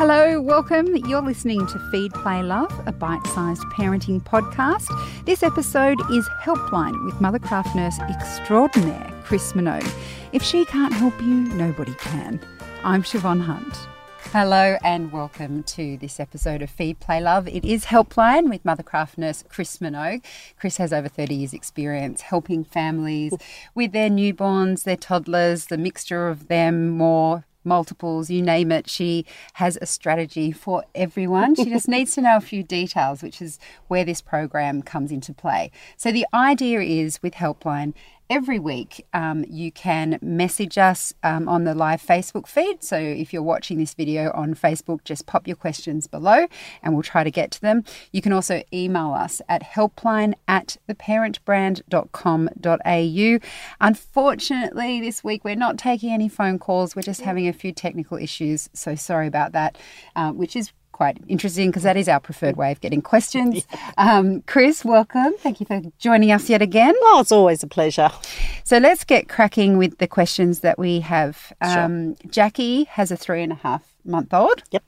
Hello, welcome. You're listening to Feed, Play, Love, a bite sized parenting podcast. This episode is Helpline with Mothercraft nurse extraordinaire Chris Minogue. If she can't help you, nobody can. I'm Siobhan Hunt. Hello and welcome to this episode of Feed, Play, Love. It is Helpline with Mothercraft nurse Chris Minogue. Chris has over 30 years' experience helping families with their newborns, their toddlers, the mixture of them, more multiples, you name it. She has a strategy for everyone. She just needs to know a few details, which is where this program comes into play. So, the idea is with Helpline, every week um, you can message us um, on the live Facebook feed. So if you're watching this video on Facebook, just pop your questions below and we'll try to get to them. You can also email us at helpline at theparentbrand.com.au. Unfortunately, this week we're not taking any phone calls. We're just having a few technical issues. So sorry about that, uh, which is quite interesting because that is our preferred way of getting questions. Um, Chris, welcome. Thank you for joining us yet again. Oh, it's always a pleasure. So let's get cracking with the questions that we have. Um, sure. Jackie has a three and a half month old. Yep.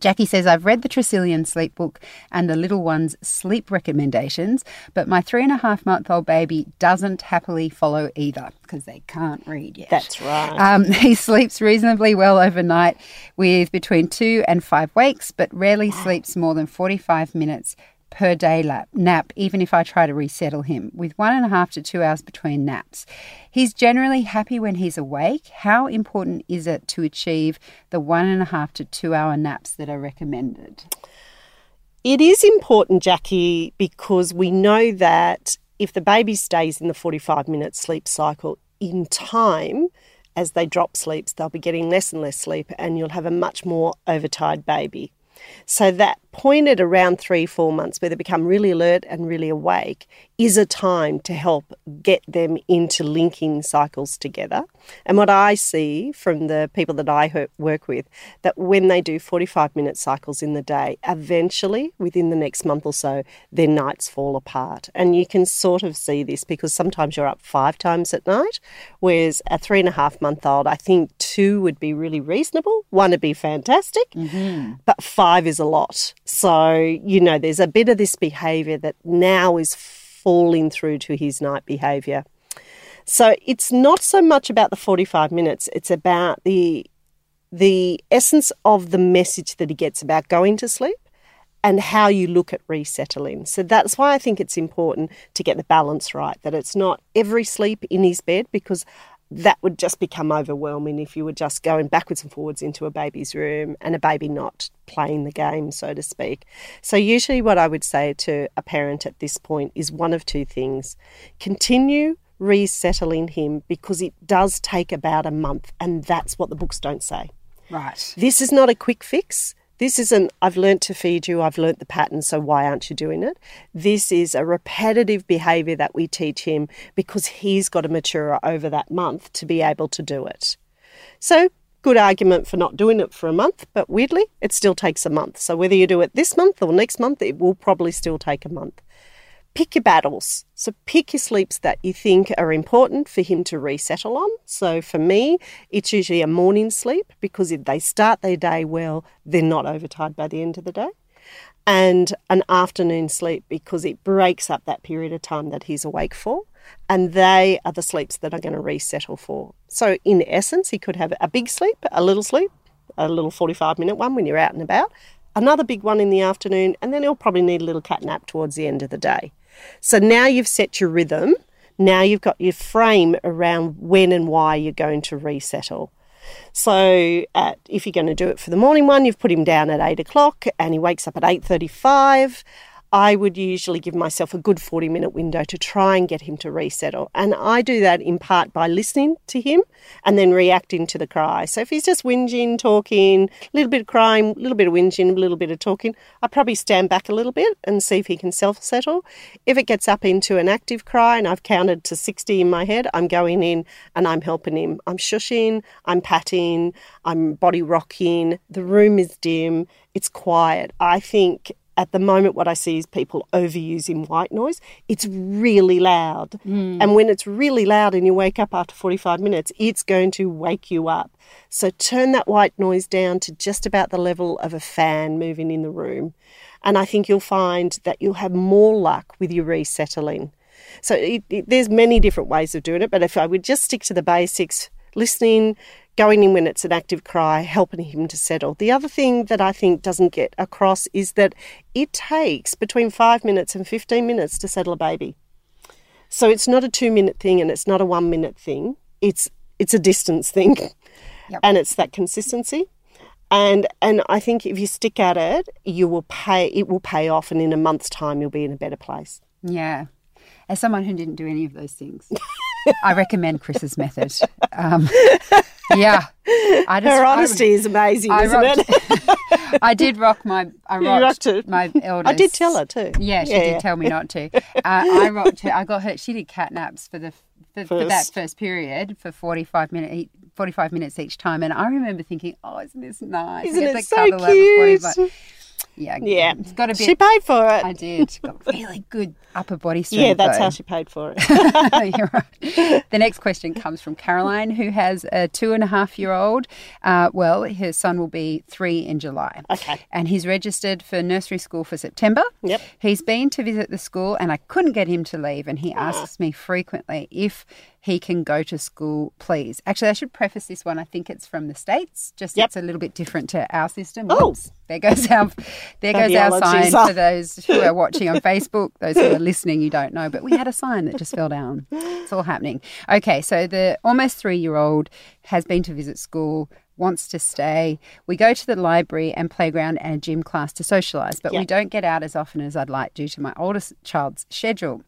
Jackie says, I've read the Tresillian sleep book and the little one's sleep recommendations, but my three and a half month old baby doesn't happily follow either because they can't read yet. That's right. Um, he sleeps reasonably well overnight with between two and five wakes, but rarely sleeps more than 45 minutes per day lap, nap, even if I try to resettle him, with one and a half to two hours between naps. He's generally happy when he's awake. How important is it to achieve the one and a half to two hour naps that are recommended? It is important, Jackie, because we know that if the baby stays in the 45 minute sleep cycle in time, as they drop sleeps, they'll be getting less and less sleep, and you'll have a much more overtired baby. So that point at around three, four months where they become really alert and really awake is a time to help get them into linking cycles together. And what I see from the people that I work with, that when they do 45 minute cycles in the day, eventually within the next month or so, their nights fall apart. And you can sort of see this because sometimes you're up five times at night, whereas a three and a half month old, I think two would be really reasonable, one would be fantastic, mm-hmm. but five is a lot. So, you know, there's a bit of this behaviour that now is falling through to his night behaviour. So it's not so much about the 45 minutes, it's about the the essence of the message that he gets about going to sleep and how you look at resettling. So that's why I think it's important to get the balance right, that it's not every sleep in his bed because that would just become overwhelming if you were just going backwards and forwards into a baby's room and a baby not playing the game, so to speak. So, usually, what I would say to a parent at this point is one of two things continue resettling him because it does take about a month, and that's what the books don't say. Right. This is not a quick fix. This isn't, I've learnt to feed you, I've learnt the pattern, so why aren't you doing it? This is a repetitive behaviour that we teach him because he's got to mature over that month to be able to do it. So, good argument for not doing it for a month, but weirdly, it still takes a month. So, whether you do it this month or next month, it will probably still take a month pick your battles. So pick your sleeps that you think are important for him to resettle on. So for me, it's usually a morning sleep because if they start their day well, they're not overtired by the end of the day. And an afternoon sleep because it breaks up that period of time that he's awake for. And they are the sleeps that are going to resettle for. So, in essence, he could have a big sleep, a little sleep, a little 45 minute one when you're out and about, another big one in the afternoon, and then he'll probably need a little cat nap towards the end of the day. So now you've set your rhythm. Now you've got your frame around when and why you're going to resettle. So at, if you're going to do it for the morning one, you've put him down at eight o'clock and he wakes up at eight thirty-five. I would usually give myself a good 40 minute window to try and get him to resettle. And I do that in part by listening to him and then reacting to the cry. So if he's just whinging, talking, a little bit of crying, a little bit of whinging, a little bit of talking, I probably stand back a little bit and see if he can self settle. If it gets up into an active cry and I've counted to 60 in my head, I'm going in and I'm helping him. I'm shushing, I'm patting, I'm body rocking, the room is dim, it's quiet. I think at the moment, what I see is people overusing white noise. It's really loud. Hmm. And when it's really loud and you wake up after 45 minutes, it's going to wake you up. So turn that white noise down to just about the level of a fan moving in the room. And I think you'll find that you'll have more luck with your resettling. So it, it, there's many different ways of doing it, but if I would just stick to the basics, listening, going in when it's an active cry, helping him to settle. The other thing that I think doesn't get across is that it takes between five minutes and 15 minutes to settle a baby. So it's not a two minute thing and it's not a one minute thing. It's it's a distance thing. Yep. And it's that consistency. And and I think if you stick at it, you will pay it will pay off and in a month's time you'll be in a better place. Yeah. As someone who didn't do any of those things, I recommend Chris's method. Um, yeah. I Her I- honesty is amazing, I isn't rocked- it? I did rock my. I rocked, rocked my eldest. I did tell her too. Yeah, she Yeah, did yeah. tell me not to. Uh, I rocked her. I got her. She did cat naps for the for, for that First. period for forty five minute. 45 minutes each time and I remember thinking oh isn't this nice Isn't it so her cute? 45 yeah Yeah. it's got a bit She paid for it. I did got really good upper body strength yeah, that's though. how she paid for it. You're right. The next question comes from Caroline, who has a two and a half year old. Uh, well, her son will be three in July. Okay. And he's registered for nursery school for September. Yep. He's been to visit the school, and I couldn't get him to leave. And Ah. he asks me frequently if he can go to school, please. Actually, I should preface this one. I think it's from the States, just Yep. it's a little bit different to our system. Oh. Oops. There goes our there goes our sign are- for those who are watching on Facebook. Those who are listening, you don't know, but we had a sign that just fell down. It's all happening. Okay, so the almost three year old has been to visit school. Wants to stay. We go to the library and playground and gym class to socialise, but we don't get out as often as I'd like due to my oldest child's schedule.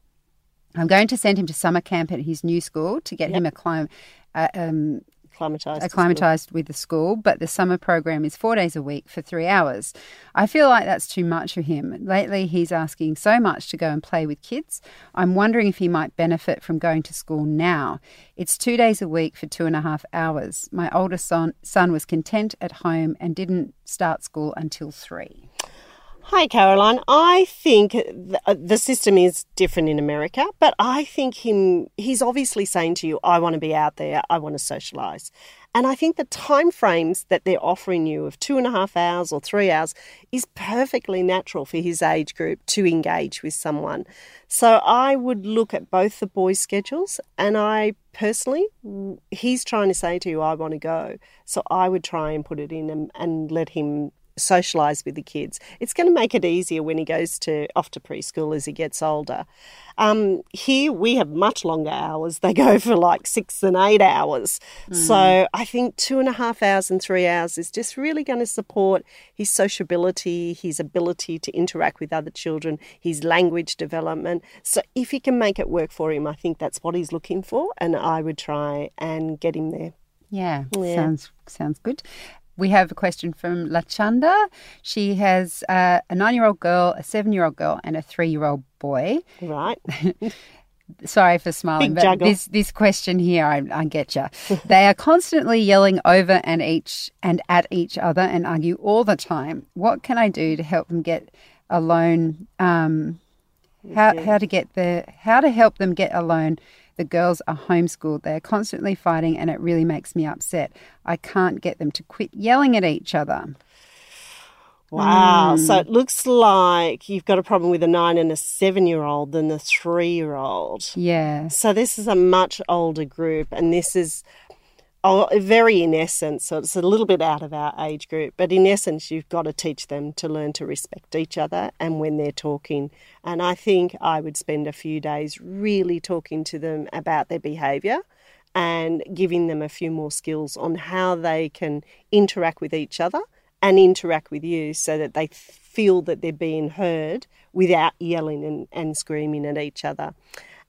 I'm going to send him to summer camp at his new school to get him acclim- uh, um, Acclimatized. acclimatized with the school, but the summer program is four days a week for three hours. I feel like that's too much for him. Lately, he's asking so much to go and play with kids. I'm wondering if he might benefit from going to school now. It's two days a week for two and a half hours. My oldest son, son was content at home and didn't start school until three. Hi, Caroline. I think th- uh, the system is different in America, but I think him he's obviously saying to you, "I want to be out there. I want to socialise." And I think the time frames that they're offering you of two and a half hours or three hours is perfectly natural for his age group to engage with someone. So I would look at both the boys' schedules, and I personally, he's trying to say to you, "I want to go." So I would try and put it in and, and let him socialize with the kids. It's going to make it easier when he goes to off to preschool as he gets older. Um, here we have much longer hours. They go for like six and eight hours. So I think two and a half hours and three hours is just really going to support his sociability, his ability to interact with other children, his language development. So if he can make it work for him, I think that's what he's looking for, and I would try and get him there. Yeah, Yeah. sounds sounds good. We have a question from Lachanda. She has uh, a nine-year-old girl, a seven-year-old girl, and a three-year-old boy. Right? Sorry for smiling, Big but juggle. this this question here, I, I get you. they are constantly yelling over and each and at each other and argue all the time. What can I do to help them get alone? Um, how how to get the how to help them get alone? The girls are homeschooled. They are constantly fighting, and it really makes me upset. I can't get them to quit yelling at each other. Wow. Hmm. So it looks like you've got a problem with a nine and a seven year old than the three year old. Yeah, So this is a much older group, and this is oh, very in essence. So it's a little bit out of our age group, but in essence, you've got to teach them to learn to respect each other and when they're talking. And I think I would spend a few days really talking to them about their behaviour and giving them a few more skills on how they can interact with each other and interact with you so that they feel that they're being heard without yelling and, and screaming at each other.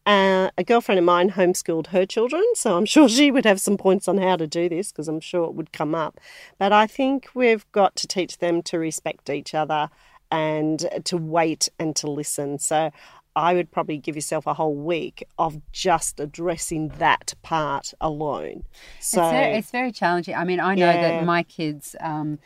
Uh, a girlfriend of mine homeschooled her children, so I'm sure she would have some points on how to do this because I'm sure it would come up. But I think we've got to teach them to respect each other and to wait and to listen. So I would probably give yourself a whole week of just addressing that part alone. So it's, very, it's very challenging. I mean, I know Yeah. that my kids, um,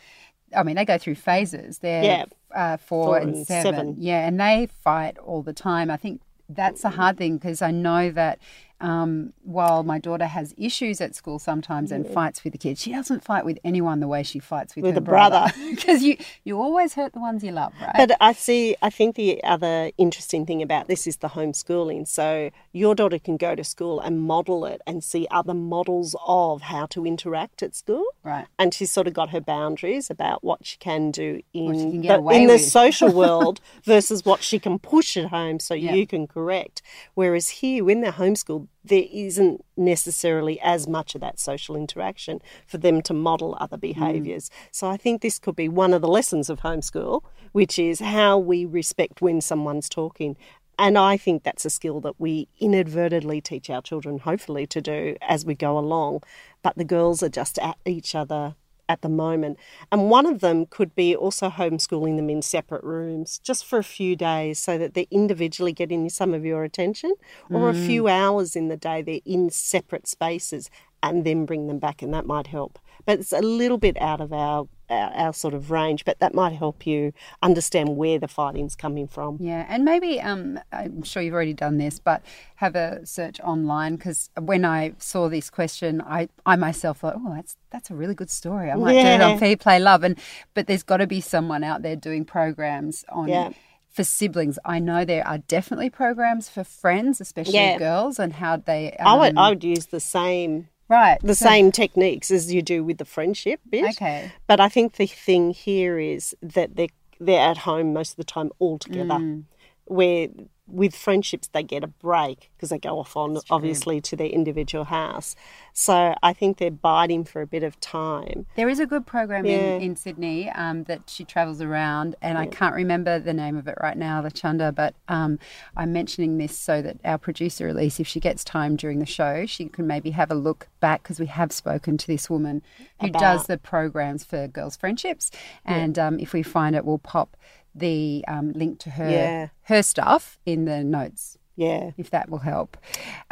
I mean, they go through phases. They're Yeah. uh, four, Four and, seven. seven. Yeah, and they fight all the time. I think that's a hard thing because I know that um, while my daughter has issues at school sometimes and fights with the kids, she doesn't fight with anyone the way she fights with, With her a brother. Because you you always hurt the ones you love, right? But I see, I think the other interesting thing about this is the homeschooling. So your daughter can go to school and model it and see other models of how to interact at school. right. And she's sort of got her boundaries about what she can do in, can the, in the social world versus what she can push at home so Yeah. you can correct. Whereas here, when they're homeschooled, there isn't necessarily as much of that social interaction for them to model other hmm. behaviours. So I think this could be one of the lessons of homeschool, which is how we respect when someone's talking. And I think that's a skill that we inadvertently teach our children, hopefully, to do as we go along. But the girls are just at each other at the moment. And one of them could be also homeschooling them in separate rooms just for a few days so that they're individually getting some of your attention, or a few mm. hours in the day they're in separate spaces and then bring them back, and that might help. But it's a little bit out of our, our, our sort of range, but that might help you understand where the fighting's coming from. Yeah, and maybe um, I'm sure you've already done this, but have a search online because when I saw this question, I, I myself thought, oh, that's that's a really good story. I might do it on Yeah. Feed, Play, Love, and but there's got to be someone out there doing programs on. Yeah. For siblings, I know there are definitely programs for friends, especially Yeah. girls, and how they. I would um, I would use the same right the so- same techniques as you do with the friendship bit. Okay. But I think the thing here is that they're, they're at home most of the time all together. Mm. Where with friendships they get a break because they go off on obviously to their individual house. So I think they're biding for a bit of time. There is a good program Yeah. in, in Sydney um, that she travels around, and I can't remember the name of it right now, Lachanda, but um, I'm mentioning this so that our producer, Elise, if she gets time during the show, she can maybe have a look back because we have spoken to this woman who does the programs for girls' friendships. And um, if we find it, we'll pop the um, link to her Yeah. her stuff in the notes Yeah. if that will help.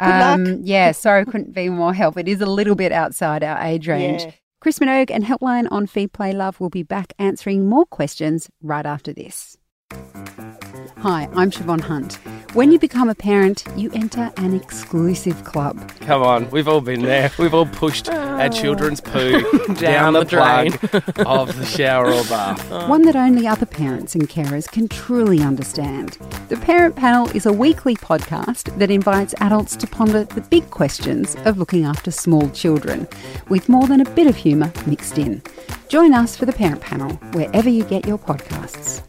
Um, yeah, sorry, couldn't be more help. It is a little bit outside our age range. Yeah. Chris Minogue and Helpline on Feed Play Love will be back answering more questions right after this. Hi, I'm Siobhan Hunt. When you become a parent, you enter an exclusive club. Come on, we've all been there. We've all pushed our children's poo down, the the, drain. of the shower or bath. One that only other parents and carers can truly understand. The Parent Panel is a weekly podcast that invites adults to ponder the big questions of looking after small children, with more than a bit of humour mixed in. Join us for the Parent Panel wherever you get your podcasts.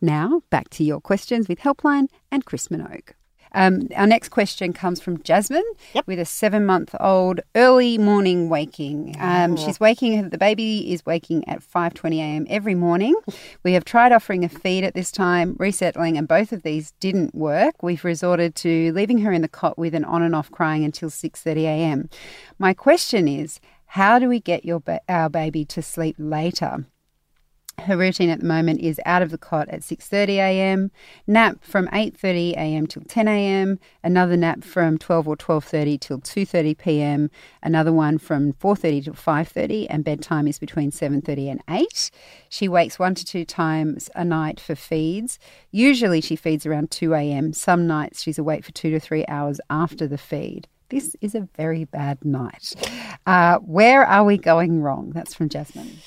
Now, back to your questions with Helpline and Chris Minogue. Um, our next question comes from Jasmine Yep. with a seven month old early morning waking. Um, She's waking, the baby is waking at 5.20 a.m. every morning. We have tried offering a feed at this time, resettling, and both of these didn't work. We've resorted to leaving her in the cot with an on and off crying until 6.30 a.m. My question is, how do we get your ba- our baby to sleep later? Her routine at the moment is out of the cot at 6:30 a.m., nap from 8:30 a.m. till 10 a.m., another nap from 12 or 12:30 till 2:30 p.m., another one from 4:30 till 5:30, and bedtime is between 7:30 and 8. She wakes one to two times a night for feeds. Usually she feeds around 2 a.m. Some nights she's awake for 2 to 3 hours after the feed. This is a very bad night. Uh, where are we going wrong? That's from Jasmine.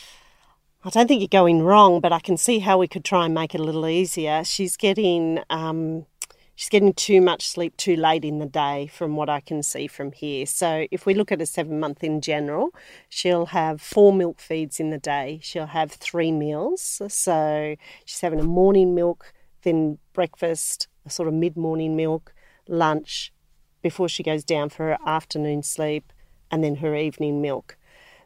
I don't think you're going wrong, but I can see how we could try and make it a little easier. She's getting um, she's getting too much sleep too late in the day, from what I can see from here. So if we look at a seven month in general, she'll have four milk feeds in the day. She'll have three meals. So she's having a morning milk, then breakfast, a sort of mid morning milk, lunch, before she goes down for her afternoon sleep, and then her evening milk.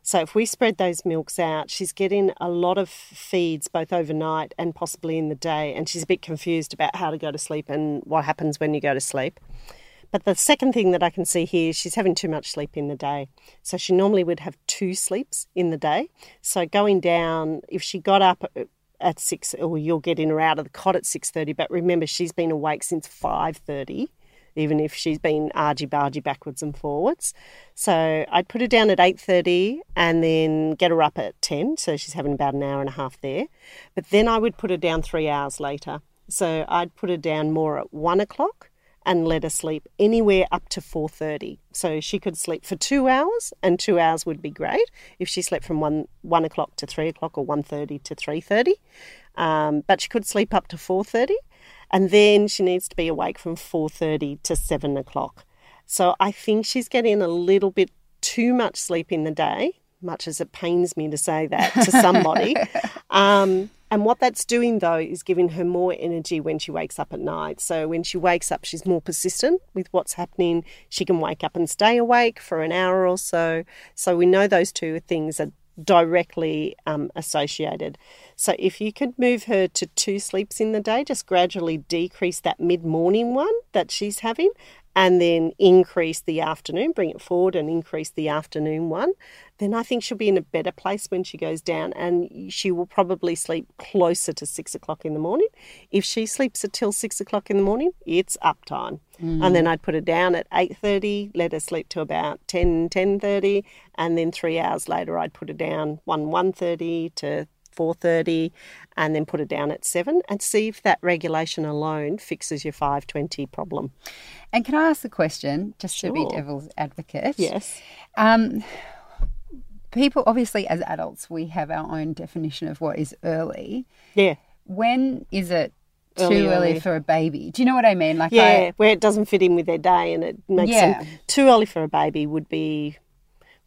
So if we spread those milks out, she's getting a lot of feeds both overnight and possibly in the day, and she's a bit confused about how to go to sleep and what happens when you go to sleep. But the second thing that I can see here is she's having too much sleep in the day. So she normally would have two sleeps in the day. So going down, if she got up at six, or you'll get in her out of the cot at six thirty. But remember, she's been awake since five thirty even if she's been argy bargy backwards and forwards. So I'd put her down at 8.30 and then get her up at 10, so she's having about an hour and a half there. But then I would put her down three hours later. So I'd put her down more at 1 o'clock and let her sleep anywhere up to 4.30 so she could sleep for two hours and two hours would be great if she slept from 1, 1 o'clock to 3 o'clock or 1.30 to 3.30 um, but she could sleep up to 4.30 and then she needs to be awake from 4.30 to 7 o'clock so i think she's getting a little bit too much sleep in the day much as it pains me to say that to somebody um, and what that's doing, though, is giving her more energy when she wakes up at night. So when she wakes up, she's more persistent with what's happening. She can wake up and stay awake for an hour or so. So we know those two things are directly um, associated. So if you could move her to two sleeps in the day, just gradually decrease that mid morning one that she's having and then increase the afternoon, bring it forward and increase the afternoon one, then I think she'll be in a better place when she goes down and she will probably sleep closer to six o'clock in the morning. If she sleeps until six o'clock in the morning, it's up time. Mm. And then I'd put her down at 8.30, let her sleep to about 10, 10.30, and then three hours later I'd put her down 1, 1.30 to 4.30 and then put it down at 7 and see if that regulation alone fixes your 520 problem. And can I ask a question, just sure. to be devil's advocate? Yes. Um, people, obviously, as adults, we have our own definition of what is early. Yeah. When is it too early, early, early, for a baby. Do you know what I mean? Like, yeah, I, where it doesn't fit in with their day, and it makes yeah. them too early for a baby would be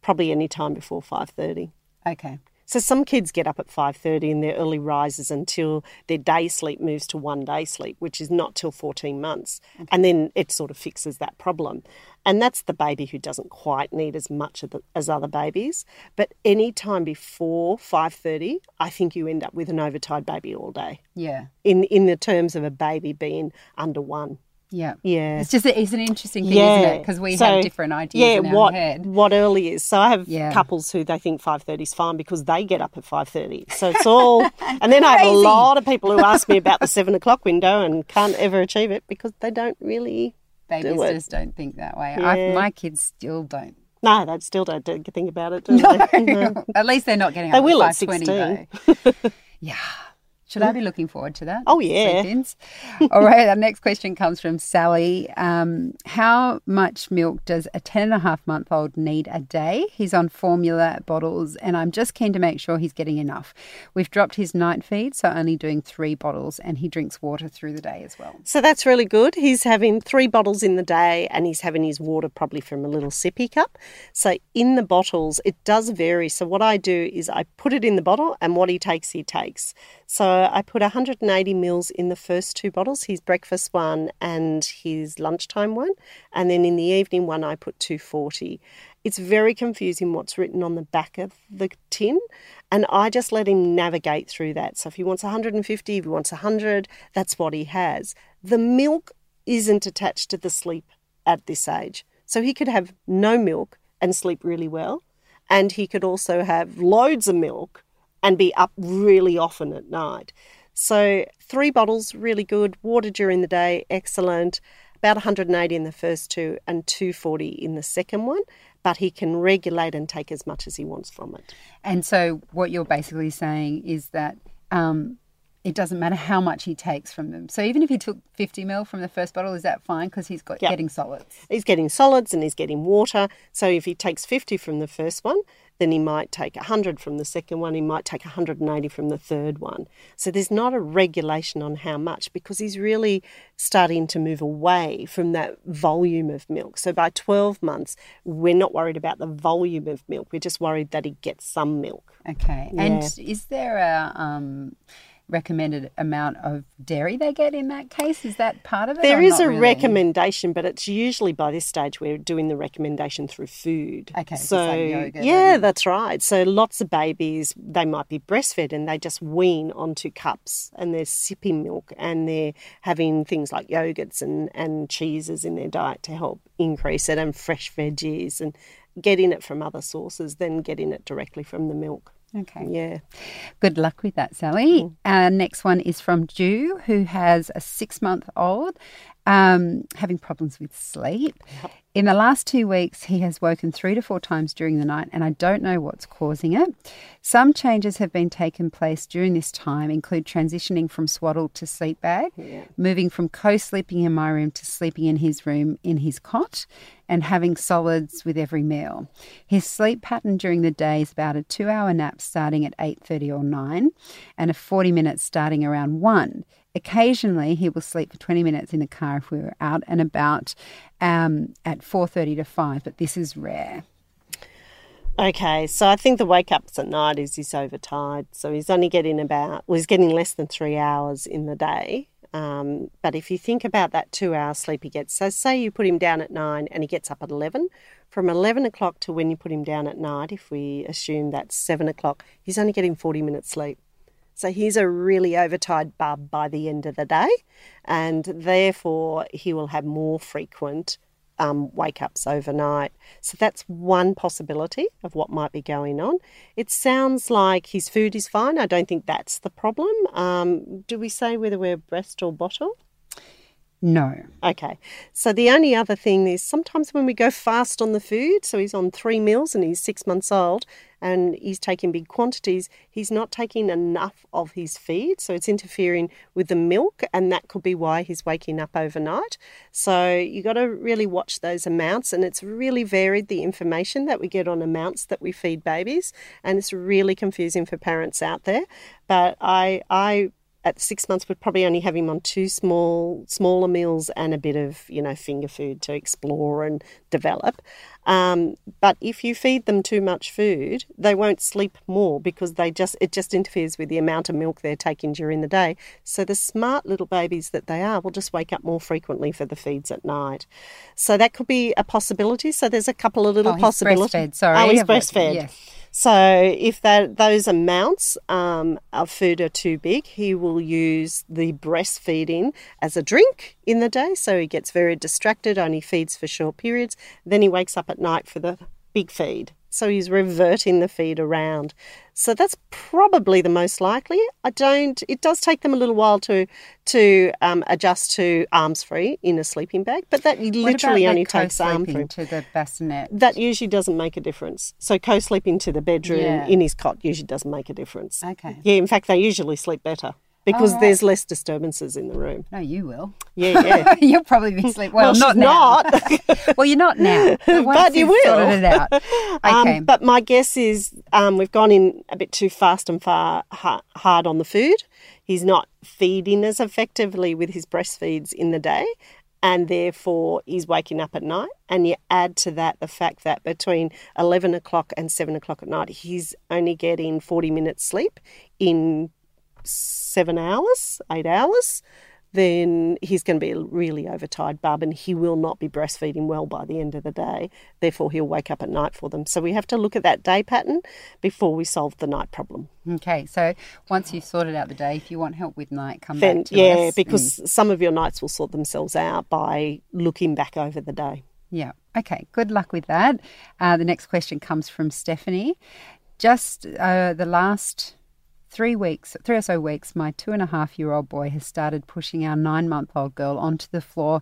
probably any time before five thirty. Okay. So some kids get up at 5:30 in their early rises until their day sleep moves to one day sleep, which is not till 14 months. Okay. And then it sort of fixes that problem. And that's the baby who doesn't quite need as much as other babies. But any time before 5:30, I think you end up with an overtired baby all day. Yeah. In in the terms of a baby being under 1. Yeah, yeah. It's just it's an interesting thing, yeah. isn't it? Because we so, have different ideas yeah, in what, head. What early is? So I have yeah. couples who they think five thirty is fine because they get up at five thirty. So it's all. and then I have a lot of people who ask me about the seven o'clock window and can't ever achieve it because they don't really. Babies do just don't think that way. I, my kids still don't. No, they still don't think about it. Do no, no. at least they're not getting. Up they will at sixteen. yeah. Should I be looking forward to that? Oh, yeah. All right. Our next question comes from Sally. Um, how much milk does a 10 and a half month old need a day? He's on formula bottles, and I'm just keen to make sure he's getting enough. We've dropped his night feed, so only doing three bottles, and he drinks water through the day as well. So that's really good. He's having three bottles in the day, and he's having his water probably from a little sippy cup. So in the bottles, it does vary. So what I do is I put it in the bottle, and what he takes, he takes. So I put 180 mils in the first two bottles, his breakfast one and his lunchtime one. And then in the evening one, I put 240. It's very confusing what's written on the back of the tin. And I just let him navigate through that. So if he wants 150, if he wants 100, that's what he has. The milk isn't attached to the sleep at this age. So he could have no milk and sleep really well. And he could also have loads of milk and be up really often at night. So, three bottles, really good. Water during the day, excellent. About 180 in the first two and 240 in the second one. But he can regulate and take as much as he wants from it. And so, what you're basically saying is that um, it doesn't matter how much he takes from them. So even if he took 50 ml from the first bottle, is that fine because he's got yep. getting solids? He's getting solids and he's getting water. So if he takes 50 from the first one, then he might take 100 from the second one, he might take 180 from the third one. So there's not a regulation on how much because he's really starting to move away from that volume of milk. So by 12 months, we're not worried about the volume of milk, we're just worried that he gets some milk. Okay. Yeah. And is there a. Um, recommended amount of dairy they get in that case? Is that part of it? There is a really? recommendation, but it's usually by this stage we're doing the recommendation through food. Okay, so like yeah, that's right. So lots of babies they might be breastfed and they just wean onto cups and they're sipping milk and they're having things like yogurts and and cheeses in their diet to help increase it and fresh veggies and getting it from other sources than getting it directly from the milk. Okay. Yeah. Good luck with that, Sally. Mm. Our next one is from Jew, who has a six month old. Um, having problems with sleep. In the last two weeks, he has woken three to four times during the night, and I don't know what's causing it. Some changes have been taken place during this time, include transitioning from swaddle to sleep bag, moving from co-sleeping in my room to sleeping in his room in his cot, and having solids with every meal. His sleep pattern during the day is about a two-hour nap starting at eight thirty or nine, and a forty minutes starting around one. Occasionally, he will sleep for 20 minutes in the car if we were out and about um, at 4.30 to 5, but this is rare. Okay, so I think the wake ups at night is he's overtired. So he's only getting about, well, he's getting less than three hours in the day. Um, but if you think about that two hour sleep he gets, so say you put him down at nine and he gets up at 11, from 11 o'clock to when you put him down at night, if we assume that's seven o'clock, he's only getting 40 minutes sleep. So he's a really overtired bub by the end of the day, and therefore he will have more frequent um, wake ups overnight. So that's one possibility of what might be going on. It sounds like his food is fine. I don't think that's the problem. Um, do we say whether we're breast or bottle? No. Okay. So the only other thing is sometimes when we go fast on the food, so he's on three meals and he's six months old and he's taking big quantities, he's not taking enough of his feed. So it's interfering with the milk and that could be why he's waking up overnight. So you've got to really watch those amounts and it's really varied the information that we get on amounts that we feed babies and it's really confusing for parents out there. But I I at six months we'd probably only have him on two small smaller meals and a bit of you know finger food to explore and develop. Um, but if you feed them too much food they won't sleep more because they just it just interferes with the amount of milk they're taking during the day. So the smart little babies that they are will just wake up more frequently for the feeds at night. So that could be a possibility. So there's a couple of little Oh, possibilities breastfed, sorry. oh he's breastfed. Yes. So if that those amounts um, of food are too big, he will use the breastfeeding as a drink in the day. So he gets very distracted, only feeds for short periods. Then he wakes up at night for the big feed. So he's reverting the feed around. So that's probably the most likely. I don't. It does take them a little while to to um, adjust to arms free in a sleeping bag, but that literally only takes arm free to the bassinet. that usually doesn't make a difference. So co-sleeping to the bedroom Yeah. in his cot usually doesn't make a difference. Okay. Yeah, in fact, they usually sleep better because right. there's less disturbances in the room. No, you will. Yeah, yeah. You'll probably be asleep. Well, Well, not not. well, you're not now. But, But you sorted will. it out. Um, but my guess is um, we've gone in a bit too fast and far ha- hard on the food. He's not feeding as effectively with his breastfeeds in the day, and therefore he's waking up at night. And you add to that the fact that between 11 o'clock and 7 o'clock at night, he's only getting 40 minutes sleep in seven hours, eight hours, then he's going to be a really overtired bub and he will not be breastfeeding well by the end of the day. Therefore, he'll wake up at night for them. So we have to look at that day pattern before we solve the night problem. Okay, so once you've sorted out the day, if you want help with night, come Then, back to yeah, us. because some of your nights will sort themselves out by looking back over the day. Yeah. Okay. Good luck with that. Uh, the next question comes from Stephanie. Just uh, the last three weeks, three or so weeks, my two and a half year old boy has started pushing our nine month old girl onto the floor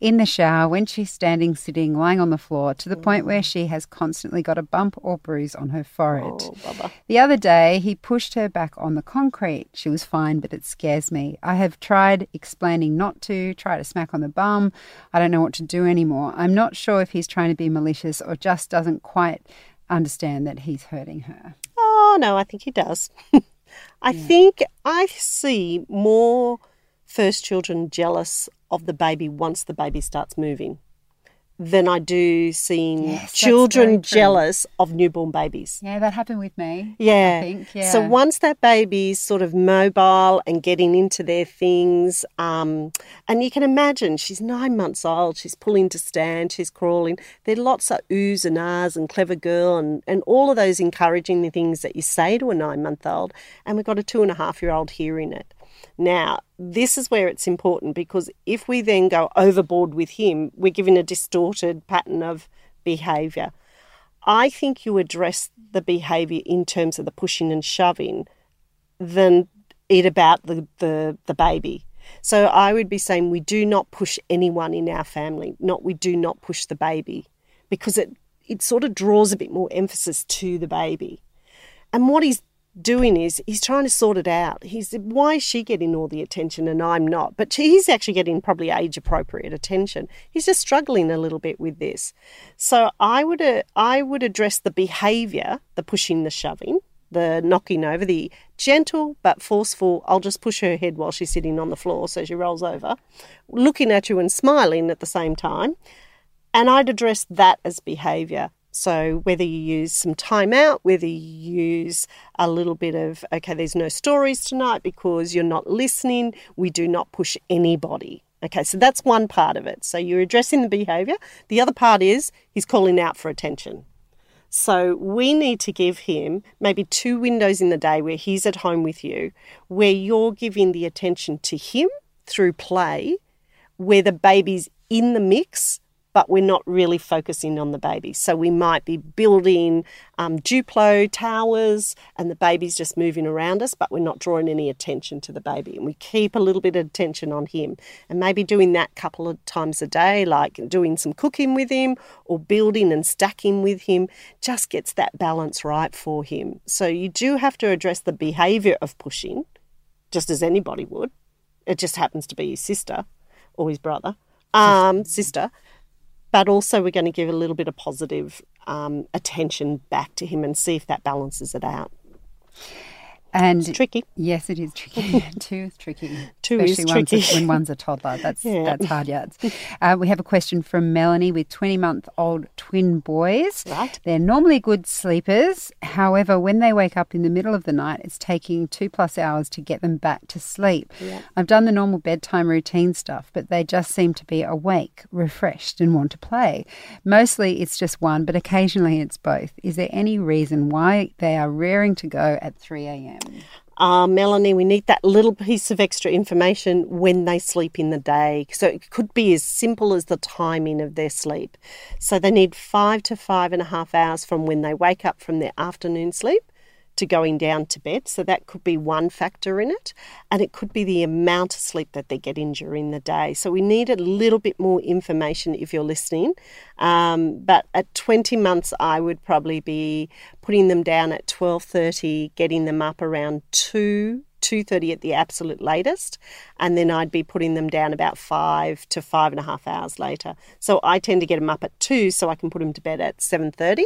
in the shower when she's standing, sitting, lying on the floor to the point where she has constantly got a bump or bruise on her forehead. Oh, The other day, he pushed her back on the concrete. She was fine, but it scares me. I have tried explaining not to, try to smack on the bum. I don't know what to do anymore. I'm not sure if he's trying to be malicious or just doesn't quite understand that he's hurting her. Oh, no, I think he does. I think I see more first children jealous of the baby once the baby starts moving than I do seeing Yes, children jealous of newborn babies. Yeah, that happened with me. Yeah. I think. Yeah. So once that baby's sort of mobile and getting into their things, um, and you can imagine she's nine months old, she's pulling to stand, she's crawling. There are lots of oohs and ahs and clever girl and, and all of those encouraging things that you say to a nine month old. And we've got a two and a half year old hearing it. Now, this is where it's important because if we then go overboard with him, we're given a distorted pattern of behaviour. I think you address the behaviour in terms of the pushing and shoving than it about the, the, the baby. So I would be saying we do not push anyone in our family. Not we do not push the baby because it it sort of draws a bit more emphasis to the baby. And what he's doing is he's trying to sort it out. He's why is she getting all the attention and I'm not? But he's actually getting probably age appropriate attention. He's just struggling a little bit with this. So I would uh, I would address the behaviour, the pushing, the shoving, the knocking over, the gentle but forceful. I'll just push her head while she's sitting on the floor so she rolls over, looking at you and smiling at the same time. And I'd address that as behaviour. So whether you use some time out, whether you use a little bit of, okay, there's no stories tonight because you're not listening, we do not push anybody. Okay, so that's one part of it. So you're addressing the behaviour. The other part is he's calling out for attention. So we need to give him maybe two windows in the day where he's at home with you, where you're giving the attention to him through play, where the baby's in the mix but we're not really focusing on the baby. So we might be building um, Duplo towers and the baby's just moving around us, but we're not drawing any attention to the baby. And we keep a little bit of attention on him and maybe doing that a couple of times a day, like doing some cooking with him or building and stacking with him, just gets that balance right for him. So you do have to address the behavior of pushing, just as anybody would. It just happens to be his sister or his brother, um, sister but also we're going to give a little bit of positive um, attention back to him and see if that balances it out. And it's tricky. Yes, it is tricky. Two is tricky. Two is tricky. A, when one's a toddler. That's yeah. that's hard yards. Uh, we have a question from Melanie with 20 month old twin boys. Right. They're normally good sleepers. However, when they wake up in the middle of the night, it's taking two plus hours to get them back to sleep. Yeah. I've done the normal bedtime routine stuff, but they just seem to be awake, refreshed, and want to play. Mostly it's just one, but occasionally it's both. Is there any reason why they are raring to go at 3 a.m.? Uh, Melanie, we need that little piece of extra information when they sleep in the day. So it could be as simple as the timing of their sleep. So they need five to five and a half hours from when they wake up from their afternoon sleep to going down to bed. So that could be one factor in it. And it could be the amount of sleep that they get in during the day. So we need a little bit more information if you're listening. Um, but at 20 months, I would probably be putting them down at 12.30, getting them up around 2 2.30 at the absolute latest and then i'd be putting them down about five to five and a half hours later. So i tend to get them up at 2 so i can put them to bed at 7.30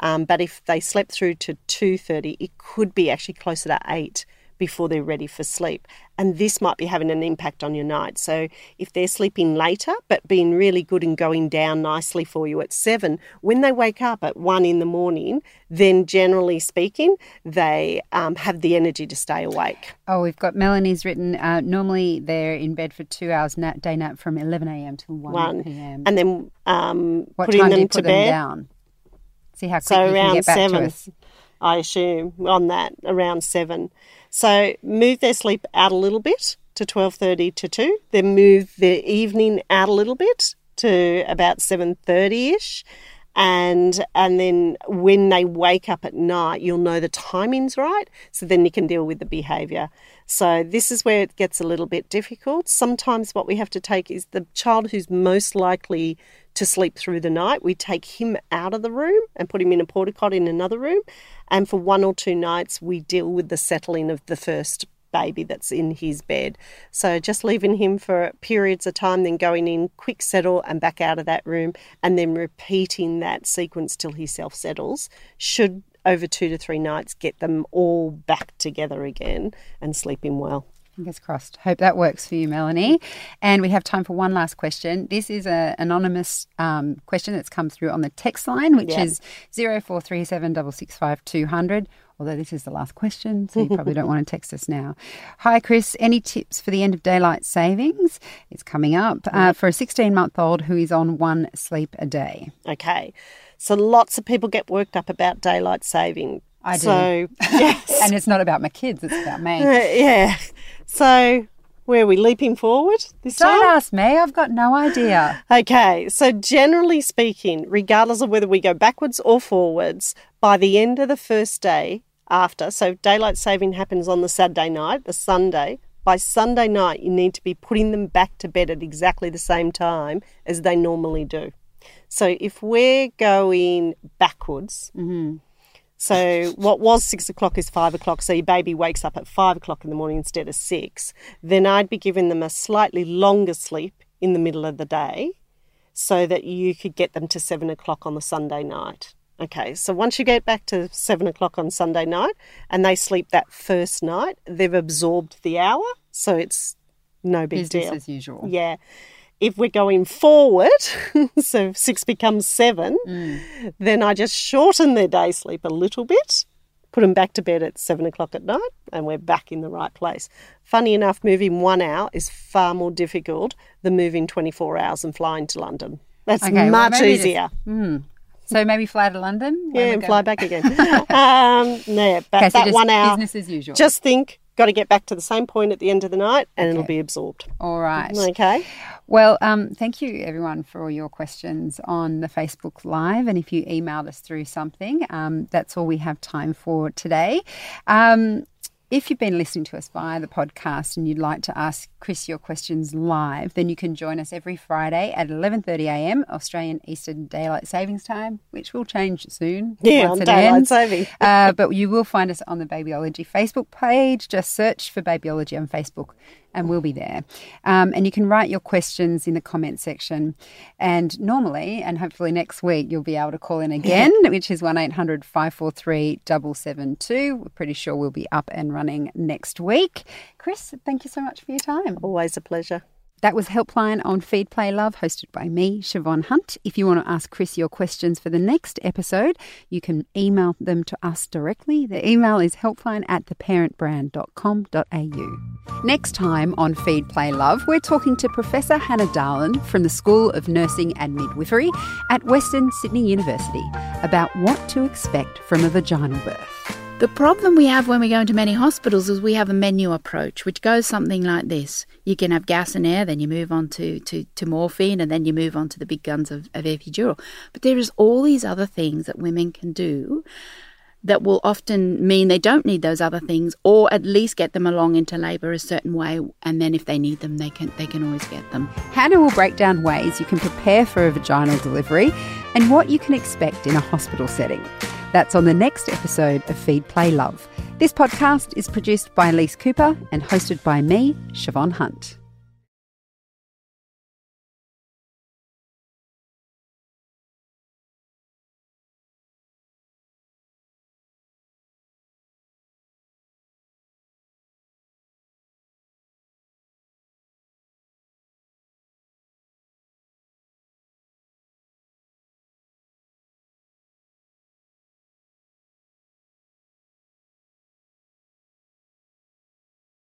um, but if they slept through to 2.30 it could be actually closer to 8 before they're ready for sleep. And this might be having an impact on your night. So if they're sleeping later, but being really good and going down nicely for you at seven, when they wake up at one in the morning, then generally speaking, they um, have the energy to stay awake. Oh, we've got Melanie's written. Uh, normally they're in bed for two hours nap, day nap from 11 a.m. to 1, 1 p.m. And then um, what putting time them you to put bed. them down? See how quick so you around can get back seven. I assume on that around seven. So move their sleep out a little bit to twelve thirty to two. Then move their evening out a little bit to about seven thirty ish. And and then when they wake up at night, you'll know the timing's right. So then you can deal with the behaviour. So this is where it gets a little bit difficult. Sometimes what we have to take is the child who's most likely to sleep through the night. We take him out of the room and put him in a porta cot in another room. And for one or two nights, we deal with the settling of the first baby that's in his bed. So just leaving him for periods of time, then going in, quick settle, and back out of that room, and then repeating that sequence till he self settles should over two to three nights get them all back together again and sleeping well. Fingers crossed. Hope that works for you, Melanie. And we have time for one last question. This is an anonymous um, question that's come through on the text line, which is 0437 665 200. Although this is the last question, so you probably don't want to text us now. Hi, Chris. Any tips for the end of daylight savings? It's coming up uh, for a 16 month old who is on one sleep a day. Okay. So lots of people get worked up about daylight saving. I do. So, yes. And it's not about my kids, it's about me. Uh, yeah. So, where are we leaping forward this Don't time? ask me. I've got no idea. Okay, so generally speaking, regardless of whether we go backwards or forwards, by the end of the first day after, so daylight saving happens on the Saturday night, the Sunday, by Sunday night, you need to be putting them back to bed at exactly the same time as they normally do. So if we're going backwards, mm-hmm. So what was six o'clock is five o'clock. So your baby wakes up at five o'clock in the morning instead of six. Then I'd be giving them a slightly longer sleep in the middle of the day so that you could get them to seven o'clock on the Sunday night. Okay, so once you get back to seven o'clock on Sunday night and they sleep that first night, they've absorbed the hour, so it's no big Business deal. as usual. Yeah. If we're going forward, so six becomes seven, then I just shorten their day sleep a little bit, put them back to bed at seven o'clock at night, and we're back in the right place. Funny enough, moving one hour is far more difficult than moving 24 hours and flying to London. That's Okay, well, much just- easier. So maybe fly to London. Yeah, and fly back again. um, yeah, but Okay, so that one hour, business as usual. just think, got to get back to the same point at the end of the night, and it'll be absorbed. All right. Okay. Well, um, thank you everyone for all your questions on the Facebook Live. And if you emailed us through something, um, that's all we have time for today. Um, if you've been listening to us via the podcast and you'd like to ask Chris your questions live, then you can join us every Friday at 11.30am Australian Eastern Daylight Savings Time, which will change soon. Yeah, on daylight ends. saving. uh, but you will find us on the Babyology Facebook page. Just search for Babyology on Facebook and we'll be there. Um, and you can write your questions in the comment section. And normally, and hopefully next week, you'll be able to call in again, which is 1 800 543 772. We're pretty sure we'll be up and running next week. Chris, thank you so much for your time. Always a pleasure. That was Helpline on Feed Play Love, hosted by me, Siobhan Hunt. If you want to ask Chris your questions for the next episode, you can email them to us directly. The email is helpline at theparentbrand.com.au. Next time on Feed Play Love, we're talking to Professor Hannah Dahlen from the School of Nursing and Midwifery at Western Sydney University about what to expect from a vaginal birth. The problem we have when we go into many hospitals is we have a menu approach, which goes something like this. You can have gas and air, then you move on to, to, to morphine, and then you move on to the big guns of, of epidural. But there is all these other things that women can do that will often mean they don't need those other things, or at least get them along into labour a certain way, and then if they need them, they can they can always get them. Hannah will break down ways you can prepare for a vaginal delivery and what you can expect in a hospital setting. That's on the next episode of Feed Play Love. This podcast is produced by Elise Cooper and hosted by me, Siobhan Hunt.